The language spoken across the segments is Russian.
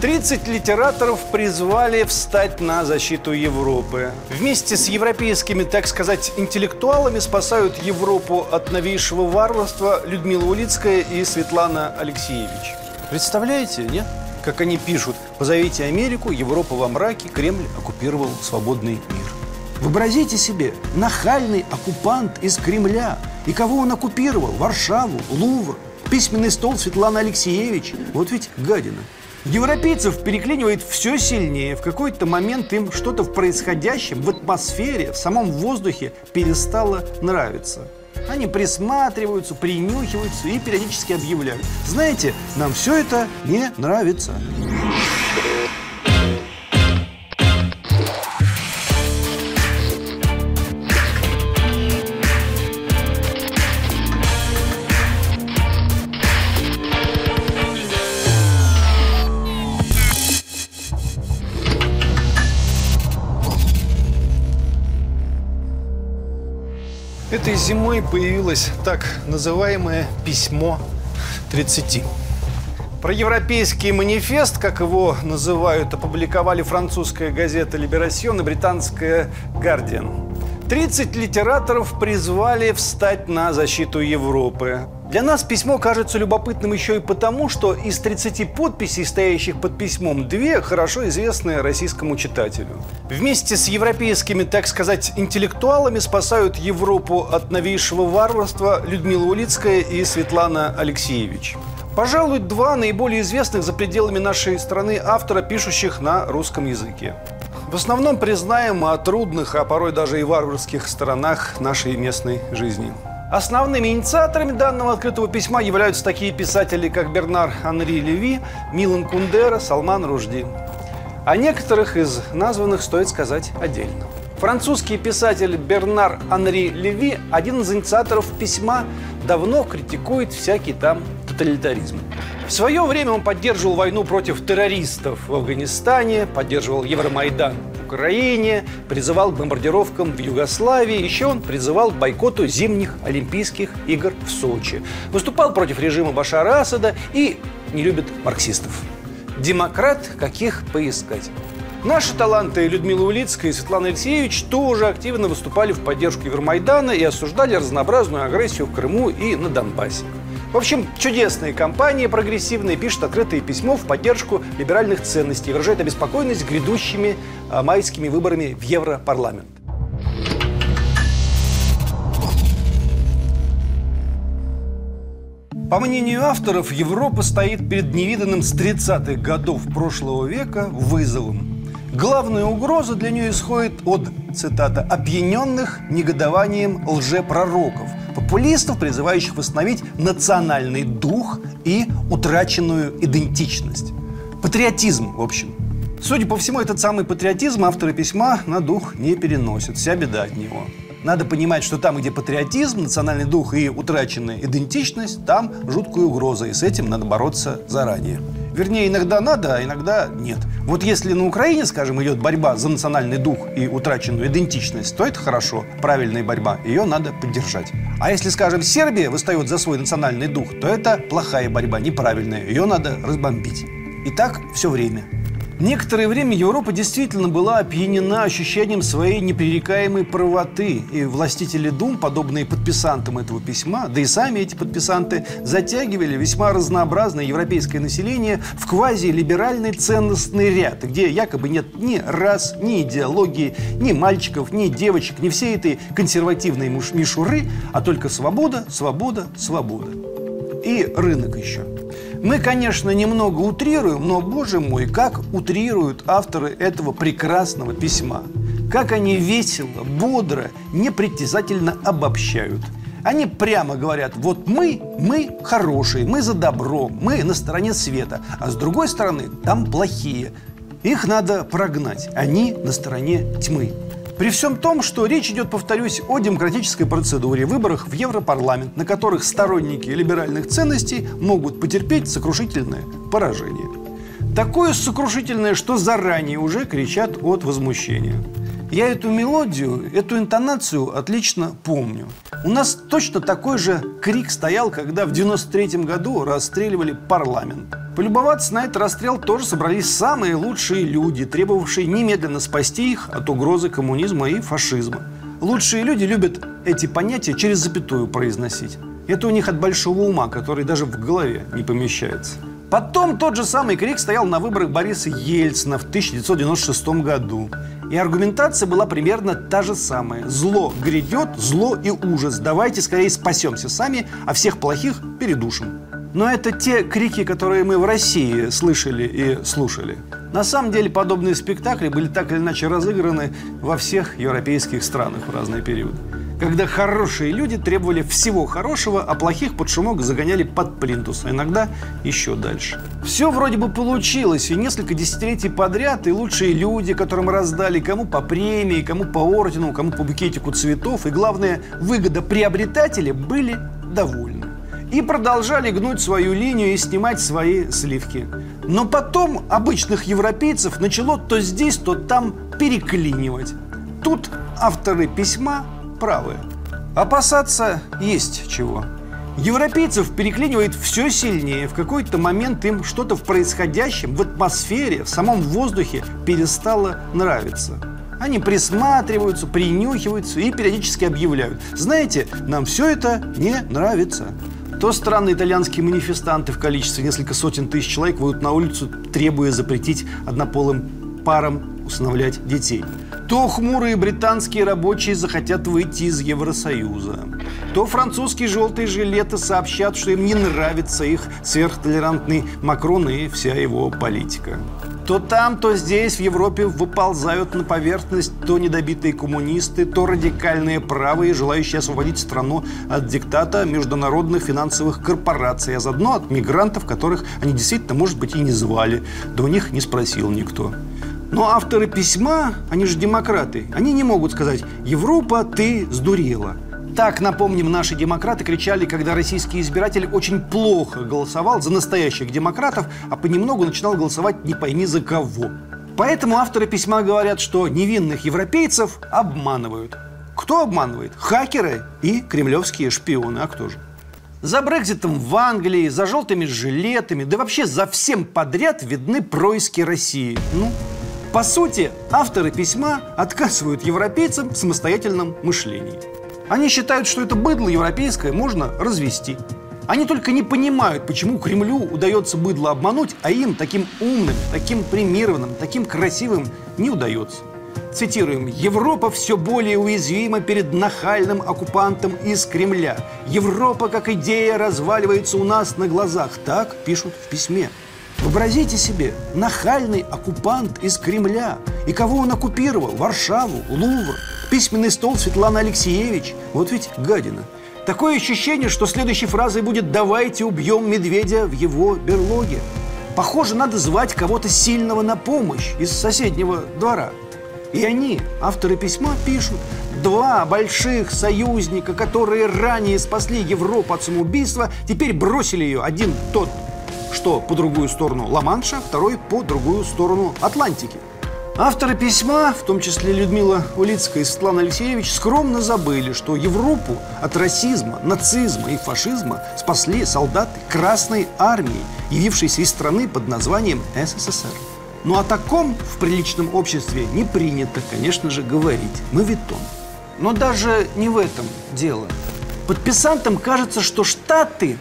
30 литераторов призвали встать на защиту Европы. Вместе с европейскими, так сказать, интеллектуалами спасают Европу от новейшего варварства Людмила Улицкая и Светлана Алексеевич. Представляете, нет? Как они пишут, позовите Америку, Европа во мраке, Кремль оккупировал свободный мир. Вообразите себе, нахальный оккупант из Кремля. И кого он оккупировал? Варшаву, Лувр, письменный стол Светланы Алексеевич. Вот ведь гадина. Европейцев переклинивает все сильнее. В какой-то момент им что-то в происходящем, в атмосфере, в самом воздухе перестало нравиться. Они присматриваются, принюхиваются и периодически объявляют. Знаете, нам все это не нравится. Зимой появилось так называемое «письмо 30». Про европейский манифест, как его называют, опубликовали французская газета «Либерасьон» и британская «Гардиан». 30 литераторов призвали встать на защиту Европы. Для нас письмо кажется любопытным еще и потому, что из 30 подписей, стоящих под письмом, две хорошо известные российскому читателю. Вместе с европейскими, так сказать, интеллектуалами спасают Европу от новейшего варварства Людмила Улицкая и Светлана Алексеевич. Пожалуй, два наиболее известных за пределами нашей страны автора, пишущих на русском языке. В основном признаем о трудных, а порой даже и варварских сторонах нашей местной жизни. Основными инициаторами данного открытого письма являются такие писатели, как Бернар Анри Леви, Милан Кундера, Салман Ружди. О некоторых из названных стоит сказать отдельно. Французский писатель Бернар Анри Леви, один из инициаторов письма, давно критикует всякий там тоталитаризм. В свое время он поддерживал войну против террористов в Афганистане, поддерживал Евромайдан Украине, призывал к бомбардировкам в Югославии. Еще он призывал к бойкоту зимних Олимпийских игр в Сочи. Выступал против режима Башара Асада и не любит марксистов. Демократ, каких поискать. Наши таланты Людмила Улицкая и Светлана Алексеевич тоже активно выступали в поддержку Евромайдана и осуждали разнообразную агрессию в Крыму и на Донбассе. В общем, чудесные компании прогрессивные пишут открытое письмо в поддержку либеральных ценностей и выражают обеспокоенность грядущими а, майскими выборами в Европарламент. По мнению авторов, Европа стоит перед невиданным с 30-х годов прошлого века вызовом. Главная угроза для нее исходит от, цитата, «опьяненных негодованием лжепророков, популистов, призывающих восстановить национальный дух и утраченную идентичность. Патриотизм, в общем. Судя по всему, этот самый патриотизм авторы письма на дух не переносят. Вся беда от него. Надо понимать, что там, где патриотизм, национальный дух и утраченная идентичность, там жуткая угроза, и с этим надо бороться заранее. Вернее, иногда надо, а иногда нет. Вот если на Украине, скажем, идет борьба за национальный дух и утраченную идентичность, то это хорошо, правильная борьба, ее надо поддержать. А если, скажем, Сербия выстает за свой национальный дух, то это плохая борьба, неправильная, ее надо разбомбить. И так все время. Некоторое время Европа действительно была опьянена ощущением своей непререкаемой правоты. И властители дум, подобные подписантам этого письма, да и сами эти подписанты, затягивали весьма разнообразное европейское население в квази-либеральный ценностный ряд, где якобы нет ни рас, ни идеологии, ни мальчиков, ни девочек, ни всей этой консервативной мишуры, а только свобода, свобода, свобода. И рынок еще – мы, конечно, немного утрируем, но, боже мой, как утрируют авторы этого прекрасного письма. Как они весело, бодро, непритязательно обобщают. Они прямо говорят, вот мы, мы хорошие, мы за добро, мы на стороне света, а с другой стороны там плохие. Их надо прогнать, они на стороне тьмы. При всем том, что речь идет, повторюсь, о демократической процедуре, выборах в Европарламент, на которых сторонники либеральных ценностей могут потерпеть сокрушительное поражение. Такое сокрушительное, что заранее уже кричат от возмущения. Я эту мелодию, эту интонацию отлично помню. У нас точно такой же крик стоял, когда в 93 году расстреливали парламент. Полюбоваться на этот расстрел тоже собрались самые лучшие люди, требовавшие немедленно спасти их от угрозы коммунизма и фашизма. Лучшие люди любят эти понятия через запятую произносить. Это у них от большого ума, который даже в голове не помещается. Потом тот же самый крик стоял на выборах Бориса Ельцина в 1996 году. И аргументация была примерно та же самая. Зло грядет, зло и ужас. Давайте скорее спасемся сами, а всех плохих передушим. Но это те крики, которые мы в России слышали и слушали. На самом деле подобные спектакли были так или иначе разыграны во всех европейских странах в разные периоды когда хорошие люди требовали всего хорошего, а плохих под шумок загоняли под плинтус, а иногда еще дальше. Все вроде бы получилось, и несколько десятилетий подряд и лучшие люди, которым раздали кому по премии, кому по ордену, кому по букетику цветов, и главное, выгодоприобретатели были довольны. И продолжали гнуть свою линию и снимать свои сливки. Но потом обычных европейцев начало то здесь, то там переклинивать. Тут авторы письма правы. Опасаться есть чего. Европейцев переклинивает все сильнее. В какой-то момент им что-то в происходящем, в атмосфере, в самом воздухе перестало нравиться. Они присматриваются, принюхиваются и периодически объявляют. Знаете, нам все это не нравится. То странные итальянские манифестанты в количестве несколько сотен тысяч человек выйдут на улицу, требуя запретить однополым парам усыновлять детей то хмурые британские рабочие захотят выйти из Евросоюза, то французские желтые жилеты сообщат, что им не нравится их сверхтолерантный Макрон и вся его политика. То там, то здесь в Европе выползают на поверхность то недобитые коммунисты, то радикальные правые, желающие освободить страну от диктата международных финансовых корпораций, а заодно от мигрантов, которых они действительно, может быть, и не звали, да у них не спросил никто. Но авторы письма, они же демократы, они не могут сказать «Европа, ты сдурела». Так, напомним, наши демократы кричали, когда российский избиратель очень плохо голосовал за настоящих демократов, а понемногу начинал голосовать не пойми за кого. Поэтому авторы письма говорят, что невинных европейцев обманывают. Кто обманывает? Хакеры и кремлевские шпионы. А кто же? За Брекзитом в Англии, за желтыми жилетами, да вообще за всем подряд видны происки России. Ну, по сути, авторы письма отказывают европейцам в самостоятельном мышлении. Они считают, что это быдло европейское можно развести. Они только не понимают, почему Кремлю удается быдло обмануть, а им, таким умным, таким премированным, таким красивым, не удается. Цитируем. «Европа все более уязвима перед нахальным оккупантом из Кремля. Европа как идея разваливается у нас на глазах». Так пишут в письме. Вообразите себе, нахальный оккупант из Кремля. И кого он оккупировал? Варшаву, Лувр, письменный стол Светланы Алексеевич. Вот ведь гадина. Такое ощущение, что следующей фразой будет «давайте убьем медведя в его берлоге». Похоже, надо звать кого-то сильного на помощь из соседнего двора. И они, авторы письма, пишут, два больших союзника, которые ранее спасли Европу от самоубийства, теперь бросили ее. Один тот что по другую сторону Ла-Манша, второй по другую сторону Атлантики. Авторы письма, в том числе Людмила Улицкая и Светлана Алексеевич, скромно забыли, что Европу от расизма, нацизма и фашизма спасли солдаты Красной Армии, явившиеся из страны под названием СССР. Но о таком в приличном обществе не принято, конечно же, говорить. Мы витон. Но даже не в этом дело. Подписантам кажется, что Штаты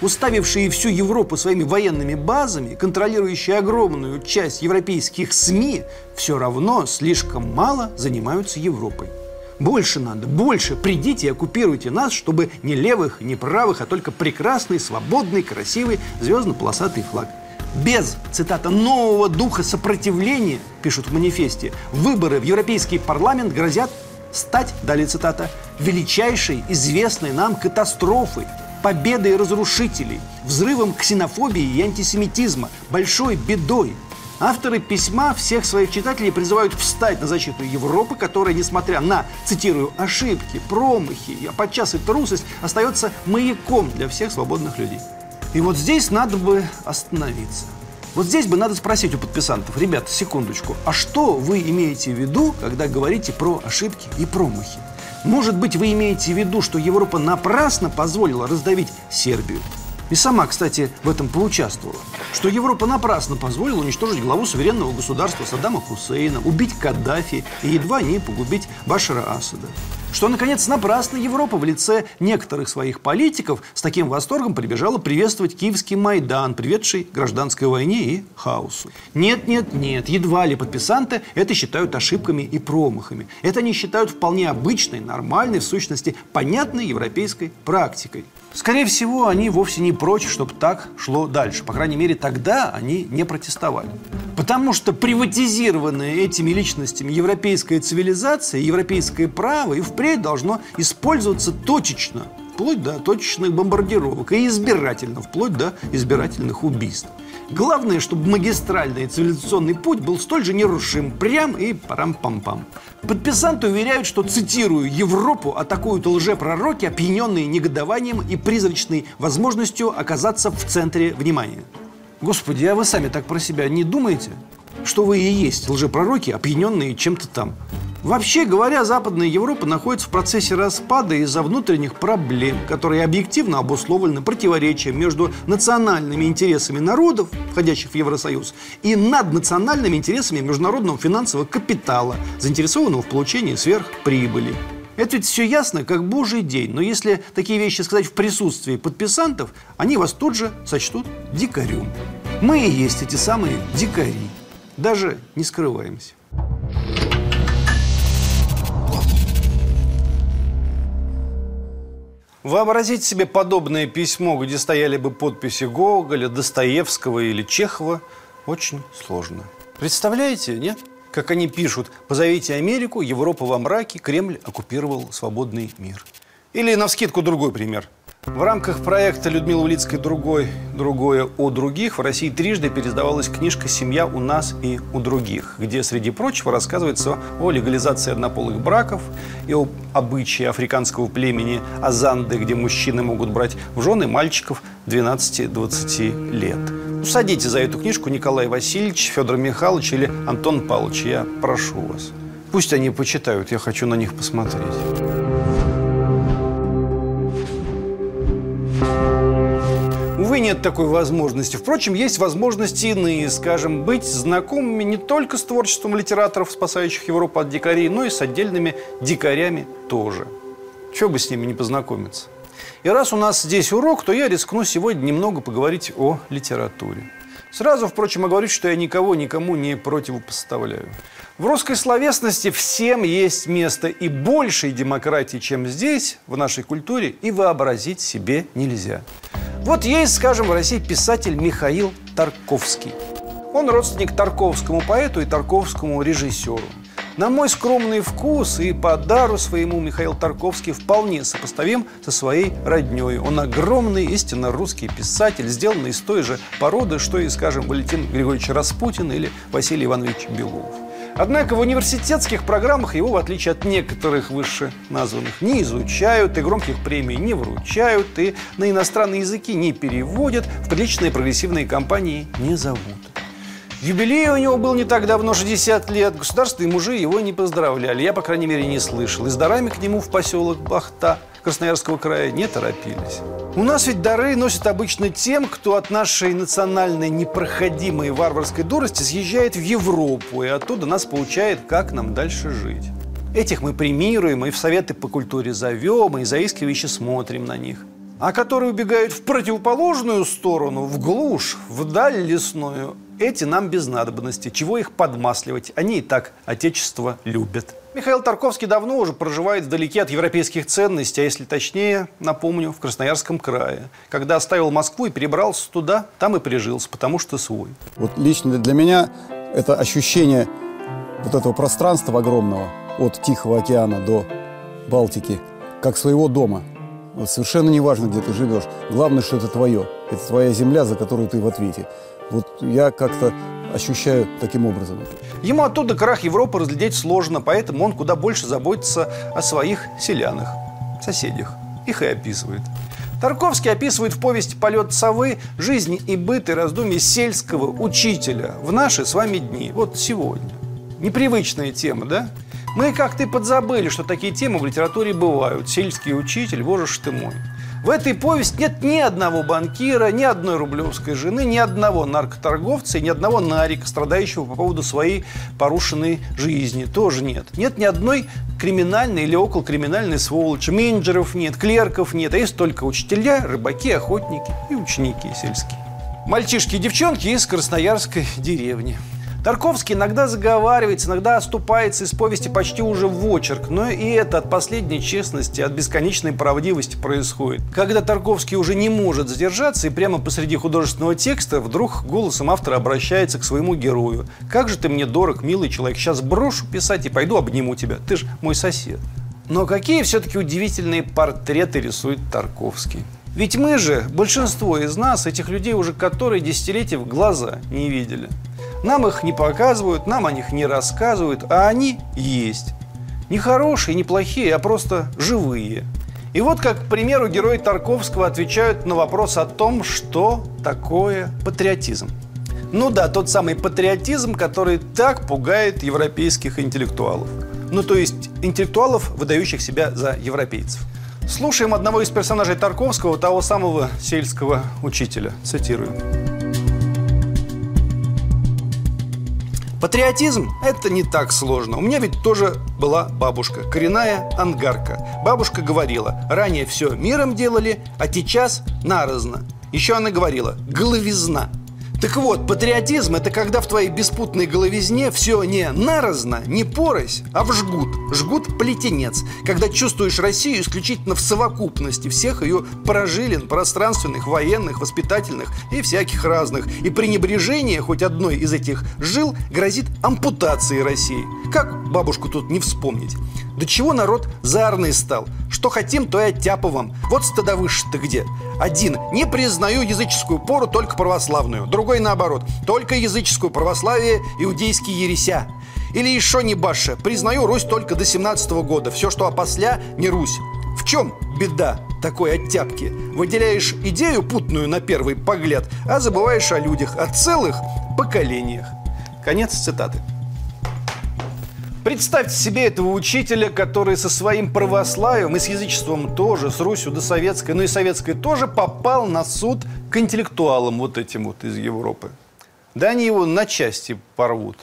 уставившие всю Европу своими военными базами, контролирующие огромную часть европейских СМИ, все равно слишком мало занимаются Европой. Больше надо, больше. Придите и оккупируйте нас, чтобы не левых, не правых, а только прекрасный, свободный, красивый звездно-полосатый флаг. Без, цитата, нового духа сопротивления, пишут в манифесте, выборы в Европейский парламент грозят стать, далее цитата, величайшей известной нам катастрофой, победой разрушителей, взрывом ксенофобии и антисемитизма, большой бедой. Авторы письма всех своих читателей призывают встать на защиту Европы, которая, несмотря на, цитирую, ошибки, промахи, а подчас и трусость, остается маяком для всех свободных людей. И вот здесь надо бы остановиться. Вот здесь бы надо спросить у подписантов, ребята, секундочку, а что вы имеете в виду, когда говорите про ошибки и промахи? Может быть, вы имеете в виду, что Европа напрасно позволила раздавить Сербию? И сама, кстати, в этом поучаствовала. Что Европа напрасно позволила уничтожить главу суверенного государства Саддама Хусейна, убить Каддафи и едва не погубить Башара Асада что, наконец, напрасно Европа в лице некоторых своих политиков с таким восторгом прибежала приветствовать Киевский Майдан, приведший к гражданской войне и хаосу. Нет, нет, нет, едва ли подписанты это считают ошибками и промахами. Это они считают вполне обычной, нормальной, в сущности, понятной европейской практикой. Скорее всего, они вовсе не прочь, чтобы так шло дальше. По крайней мере, тогда они не протестовали. Потому что приватизированная этими личностями европейская цивилизация, европейское право и впредь должно использоваться точечно, вплоть до точечных бомбардировок, и избирательно, вплоть до избирательных убийств. Главное, чтобы магистральный цивилизационный путь был столь же нерушим, прям и парам-пам-пам. Подписанты уверяют, что, цитирую, «Европу атакуют лжепророки, опьяненные негодованием и призрачной возможностью оказаться в центре внимания». Господи, а вы сами так про себя не думаете? Что вы и есть лжепророки, опьяненные чем-то там – Вообще говоря, Западная Европа находится в процессе распада из-за внутренних проблем, которые объективно обусловлены противоречием между национальными интересами народов, входящих в Евросоюз, и наднациональными интересами международного финансового капитала, заинтересованного в получении сверхприбыли. Это ведь все ясно, как божий день. Но если такие вещи сказать в присутствии подписантов, они вас тут же сочтут дикарем. Мы и есть эти самые дикари. Даже не скрываемся. Вообразить себе подобное письмо, где стояли бы подписи Гоголя, Достоевского или Чехова, очень сложно. Представляете, нет? Как они пишут, позовите Америку, Европа во мраке, Кремль оккупировал свободный мир. Или, на навскидку, другой пример – в рамках проекта Людмилы Улицкой «Другой, «Другое о других» в России трижды пересдавалась книжка «Семья у нас и у других», где, среди прочего, рассказывается о легализации однополых браков и об обычае африканского племени Азанды, где мужчины могут брать в жены мальчиков 12-20 лет. Ну, за эту книжку Николай Васильевич, Федор Михайлович или Антон Павлович, я прошу вас. Пусть они почитают, я хочу на них посмотреть. Увы, нет такой возможности. Впрочем, есть возможности иные, скажем, быть знакомыми не только с творчеством литераторов, спасающих Европу от дикарей, но и с отдельными дикарями тоже. Чего бы с ними не познакомиться? И раз у нас здесь урок, то я рискну сегодня немного поговорить о литературе. Сразу, впрочем, оговорюсь, что я никого никому не противопоставляю. В русской словесности всем есть место и большей демократии, чем здесь, в нашей культуре, и вообразить себе нельзя. Вот есть, скажем, в России писатель Михаил Тарковский. Он родственник Тарковскому поэту и Тарковскому режиссеру. На мой скромный вкус и по дару своему Михаил Тарковский вполне сопоставим со своей родней. Он огромный, истинно русский писатель, сделанный из той же породы, что и, скажем, Валентин Григорьевич Распутин или Василий Иванович Белов. Однако в университетских программах его, в отличие от некоторых выше названных, не изучают и громких премий не вручают, и на иностранные языки не переводят, в приличные прогрессивные компании не зовут. Юбилей у него был не так давно, 60 лет. Государственные мужи его не поздравляли. Я, по крайней мере, не слышал. И с дарами к нему в поселок Бахта Красноярского края не торопились. У нас ведь дары носят обычно тем, кто от нашей национальной непроходимой варварской дурости съезжает в Европу и оттуда нас получает, как нам дальше жить. Этих мы премируем и в советы по культуре зовем, и заискивающе смотрим на них. А которые убегают в противоположную сторону, в глушь, вдаль лесную, эти нам без надобности. Чего их подмасливать? Они и так Отечество любят. Михаил Тарковский давно уже проживает вдалеке от европейских ценностей, а если точнее, напомню, в Красноярском крае. Когда оставил Москву и перебрался туда, там и прижился, потому что свой. Вот лично для меня это ощущение вот этого пространства огромного от Тихого океана до Балтики, как своего дома. Вот совершенно не важно, где ты живешь. Главное, что это твое. Это твоя земля, за которую ты в ответе. Вот я как-то ощущаю таким образом. Ему оттуда крах Европы разглядеть сложно, поэтому он куда больше заботится о своих селянах, соседях. Их и описывает. Тарковский описывает в повести «Полет совы» жизнь и быт и раздумья сельского учителя в наши с вами дни, вот сегодня. Непривычная тема, да? Мы как-то подзабыли, что такие темы в литературе бывают. Сельский учитель, боже ж ты мой. В этой повести нет ни одного банкира, ни одной рублевской жены, ни одного наркоторговца и ни одного нарика, страдающего по поводу своей порушенной жизни. Тоже нет. Нет ни одной криминальной или околокриминальной сволочи. Менеджеров нет, клерков нет, а есть только учителя, рыбаки, охотники и ученики сельские. Мальчишки и девчонки из красноярской деревни. Тарковский иногда заговаривается, иногда оступается из повести почти уже в очерк, но и это от последней честности, от бесконечной правдивости происходит. Когда Тарковский уже не может задержаться и прямо посреди художественного текста вдруг голосом автора обращается к своему герою. «Как же ты мне дорог, милый человек, сейчас брошу писать и пойду обниму тебя, ты же мой сосед». Но какие все-таки удивительные портреты рисует Тарковский. Ведь мы же, большинство из нас, этих людей уже которые десятилетия в глаза не видели. Нам их не показывают, нам о них не рассказывают, а они есть. Не хорошие, не плохие, а просто живые. И вот как, к примеру, герои Тарковского отвечают на вопрос о том, что такое патриотизм. Ну да, тот самый патриотизм, который так пугает европейских интеллектуалов. Ну то есть интеллектуалов, выдающих себя за европейцев. Слушаем одного из персонажей Тарковского, того самого сельского учителя. Цитирую. Патриотизм – это не так сложно. У меня ведь тоже была бабушка, коренная ангарка. Бабушка говорила, ранее все миром делали, а сейчас наразно. Еще она говорила, головизна. Так вот, патриотизм – это когда в твоей беспутной головизне все не наразно, не порось, а в жгут. Жгут плетенец. Когда чувствуешь Россию исключительно в совокупности всех ее прожилин, пространственных, военных, воспитательных и всяких разных. И пренебрежение хоть одной из этих жил грозит ампутацией России. Как бабушку тут не вспомнить? До чего народ заарный стал? Что хотим, то и оттяпываем. Вот стыдовыш-то где. Один. Не признаю языческую пору, только православную. Другой наоборот. Только языческую православие, иудейский ереся. Или еще не баша. Признаю Русь только до 17 -го года. Все, что опосля, не Русь. В чем беда такой оттяпки? Выделяешь идею путную на первый погляд, а забываешь о людях, о целых поколениях. Конец цитаты. Представьте себе этого учителя, который со своим православием и с язычеством тоже, с Русью до советской, но и советской тоже попал на суд к интеллектуалам вот этим вот из Европы. Да они его на части порвут.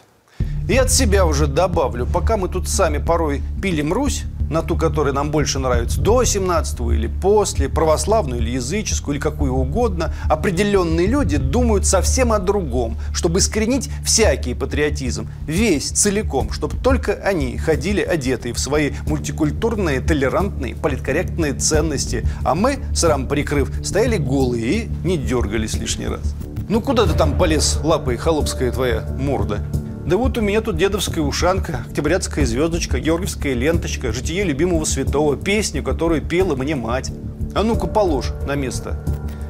И от себя уже добавлю, пока мы тут сами порой пилим Русь, на ту, которая нам больше нравится, до 17 или после, православную или языческую, или какую угодно, определенные люди думают совсем о другом, чтобы искоренить всякий патриотизм, весь, целиком, чтобы только они ходили одетые в свои мультикультурные, толерантные, политкорректные ценности, а мы, срам прикрыв, стояли голые и не дергались лишний раз. Ну куда ты там полез лапой, холопская твоя морда? Да вот у меня тут дедовская ушанка, октябрятская звездочка, георгиевская ленточка, житие любимого святого, песню, которую пела мне мать. А ну-ка положь на место.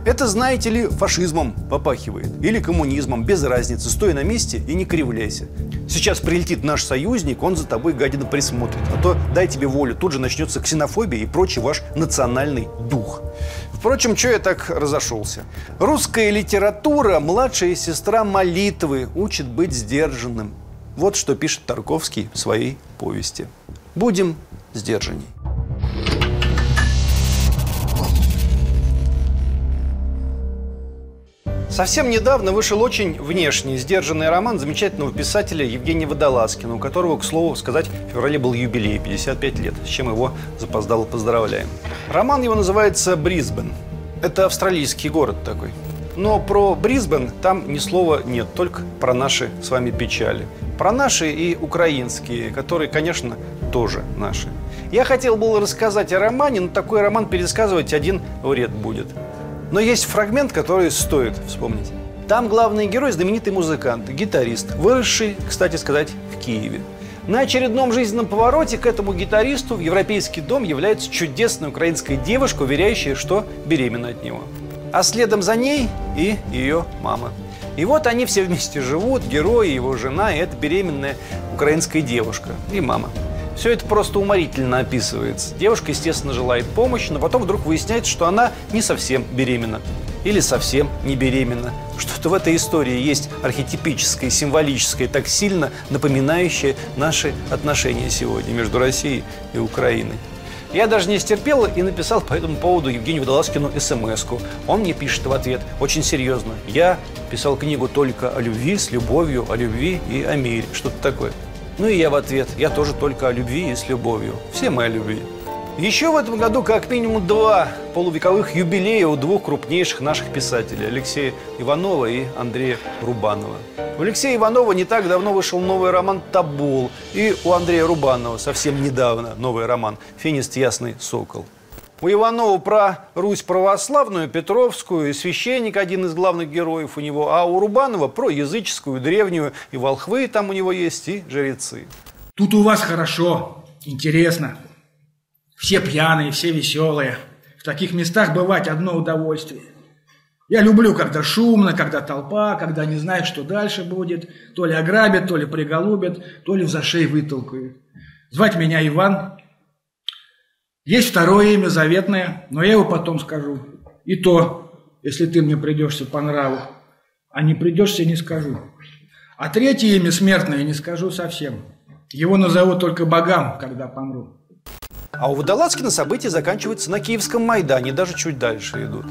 Это, знаете ли, фашизмом попахивает. Или коммунизмом, без разницы. Стой на месте и не кривляйся. Сейчас прилетит наш союзник, он за тобой, гадина, присмотрит. А то дай тебе волю, тут же начнется ксенофобия и прочий ваш национальный дух. Впрочем, что я так разошелся? Русская литература – младшая сестра молитвы, учит быть сдержанным. Вот что пишет Тарковский в своей повести. Будем сдержанней. Совсем недавно вышел очень внешний, сдержанный роман замечательного писателя Евгения Водолазкина, у которого, к слову сказать, в феврале был юбилей, 55 лет, с чем его запоздало поздравляем. Роман его называется «Брисбен». Это австралийский город такой. Но про Брисбен там ни слова нет, только про наши с вами печали. Про наши и украинские, которые, конечно, тоже наши. Я хотел было рассказать о романе, но такой роман пересказывать один вред будет. Но есть фрагмент, который стоит вспомнить. Там главный герой – знаменитый музыкант, гитарист, выросший, кстати сказать, в Киеве. На очередном жизненном повороте к этому гитаристу в европейский дом является чудесная украинская девушка, уверяющая, что беременна от него. А следом за ней и ее мама. И вот они все вместе живут, герой, его жена и эта беременная украинская девушка и мама. Все это просто уморительно описывается. Девушка, естественно, желает помощи, но потом вдруг выясняется, что она не совсем беременна. Или совсем не беременна. Что-то в этой истории есть архетипическое, символическое, так сильно напоминающее наши отношения сегодня между Россией и Украиной. Я даже не стерпел и написал по этому поводу Евгению Водолазкину смс -ку. Он мне пишет в ответ очень серьезно. Я писал книгу только о любви, с любовью, о любви и о мире. Что-то такое. Ну и я в ответ. Я тоже только о любви и с любовью. Все мы любви. Еще в этом году как минимум два полувековых юбилея у двух крупнейших наших писателей – Алексея Иванова и Андрея Рубанова. У Алексея Иванова не так давно вышел новый роман «Табул», и у Андрея Рубанова совсем недавно новый роман «Финист Ясный Сокол». У Иванова про Русь православную, Петровскую, и священник один из главных героев у него, а у Рубанова про языческую, древнюю, и волхвы там у него есть, и жрецы. Тут у вас хорошо, интересно. Все пьяные, все веселые. В таких местах бывать одно удовольствие. Я люблю, когда шумно, когда толпа, когда не знают, что дальше будет. То ли ограбят, то ли приголубят, то ли в зашей вытолкают. Звать меня Иван. Есть второе имя, заветное, но я его потом скажу. И то, если ты мне придешься по нраву. А не придешься, не скажу. А третье имя смертное не скажу совсем. Его назову только богам, когда помру. А у Водолазкина события заканчиваются на Киевском Майдане, даже чуть дальше идут.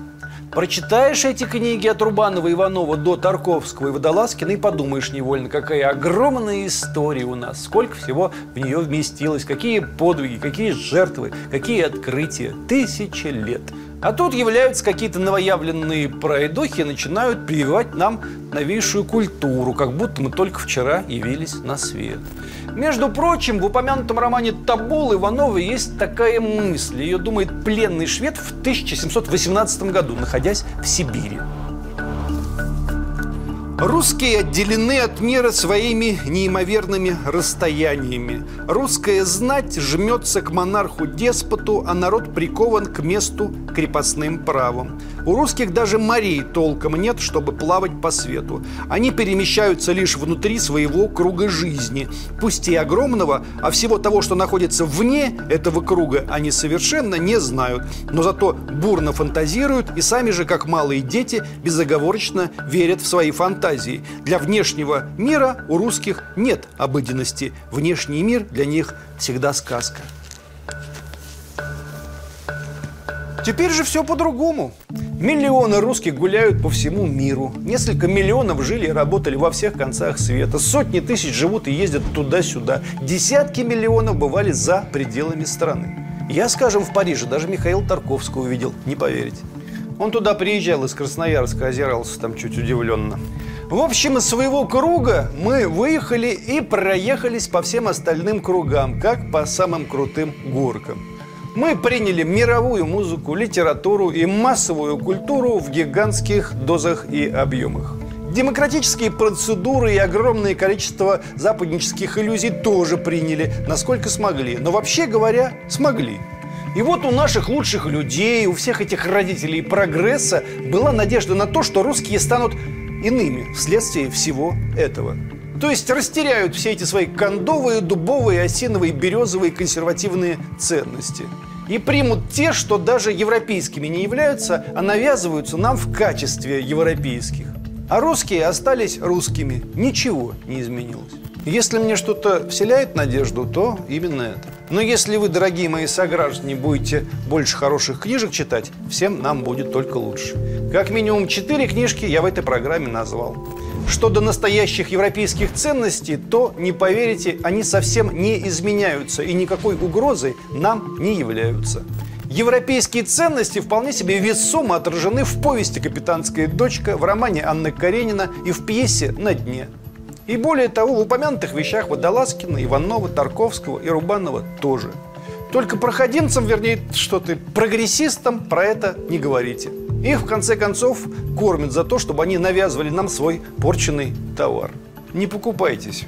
Прочитаешь эти книги от Рубанова, Иванова до Тарковского и Водолазкина и подумаешь невольно, какая огромная история у нас, сколько всего в нее вместилось, какие подвиги, какие жертвы, какие открытия. Тысячи лет. А тут являются какие-то новоявленные пройдохи и начинают прививать нам новейшую культуру, как будто мы только вчера явились на свет. Между прочим, в упомянутом романе Табул Иванова есть такая мысль. Ее думает пленный швед в 1718 году, находясь в Сибири. Русские отделены от мира своими неимоверными расстояниями. Русская знать жмется к монарху-деспоту, а народ прикован к месту крепостным правом. У русских даже морей толком нет, чтобы плавать по свету. Они перемещаются лишь внутри своего круга жизни. Пусть и огромного, а всего того, что находится вне этого круга, они совершенно не знают. Но зато бурно фантазируют и сами же, как малые дети, безоговорочно верят в свои фантазии. Для внешнего мира у русских нет обыденности. Внешний мир для них всегда сказка. Теперь же все по-другому. Миллионы русских гуляют по всему миру. Несколько миллионов жили и работали во всех концах света. Сотни тысяч живут и ездят туда-сюда. Десятки миллионов бывали за пределами страны. Я, скажем, в Париже даже Михаил Тарковского увидел, не поверите. Он туда приезжал из Красноярска, озирался там чуть удивленно. В общем, из своего круга мы выехали и проехались по всем остальным кругам, как по самым крутым горкам. Мы приняли мировую музыку, литературу и массовую культуру в гигантских дозах и объемах. Демократические процедуры и огромное количество западнических иллюзий тоже приняли, насколько смогли. Но вообще говоря, смогли. И вот у наших лучших людей, у всех этих родителей прогресса была надежда на то, что русские станут иными вследствие всего этого. То есть растеряют все эти свои кондовые, дубовые, осиновые, березовые консервативные ценности. И примут те, что даже европейскими не являются, а навязываются нам в качестве европейских. А русские остались русскими. Ничего не изменилось. Если мне что-то вселяет надежду, то именно это. Но если вы, дорогие мои сограждане, будете больше хороших книжек читать, всем нам будет только лучше. Как минимум четыре книжки я в этой программе назвал. Что до настоящих европейских ценностей, то, не поверите, они совсем не изменяются и никакой угрозой нам не являются. Европейские ценности вполне себе весомо отражены в повести «Капитанская дочка», в романе Анны Каренина и в пьесе «На дне». И более того, в упомянутых вещах Водолазкина, Иванова, Тарковского и Рубанова тоже. Только проходимцам, вернее, что ты, прогрессистам про это не говорите. Их, в конце концов, кормят за то, чтобы они навязывали нам свой порченный товар. Не покупайтесь.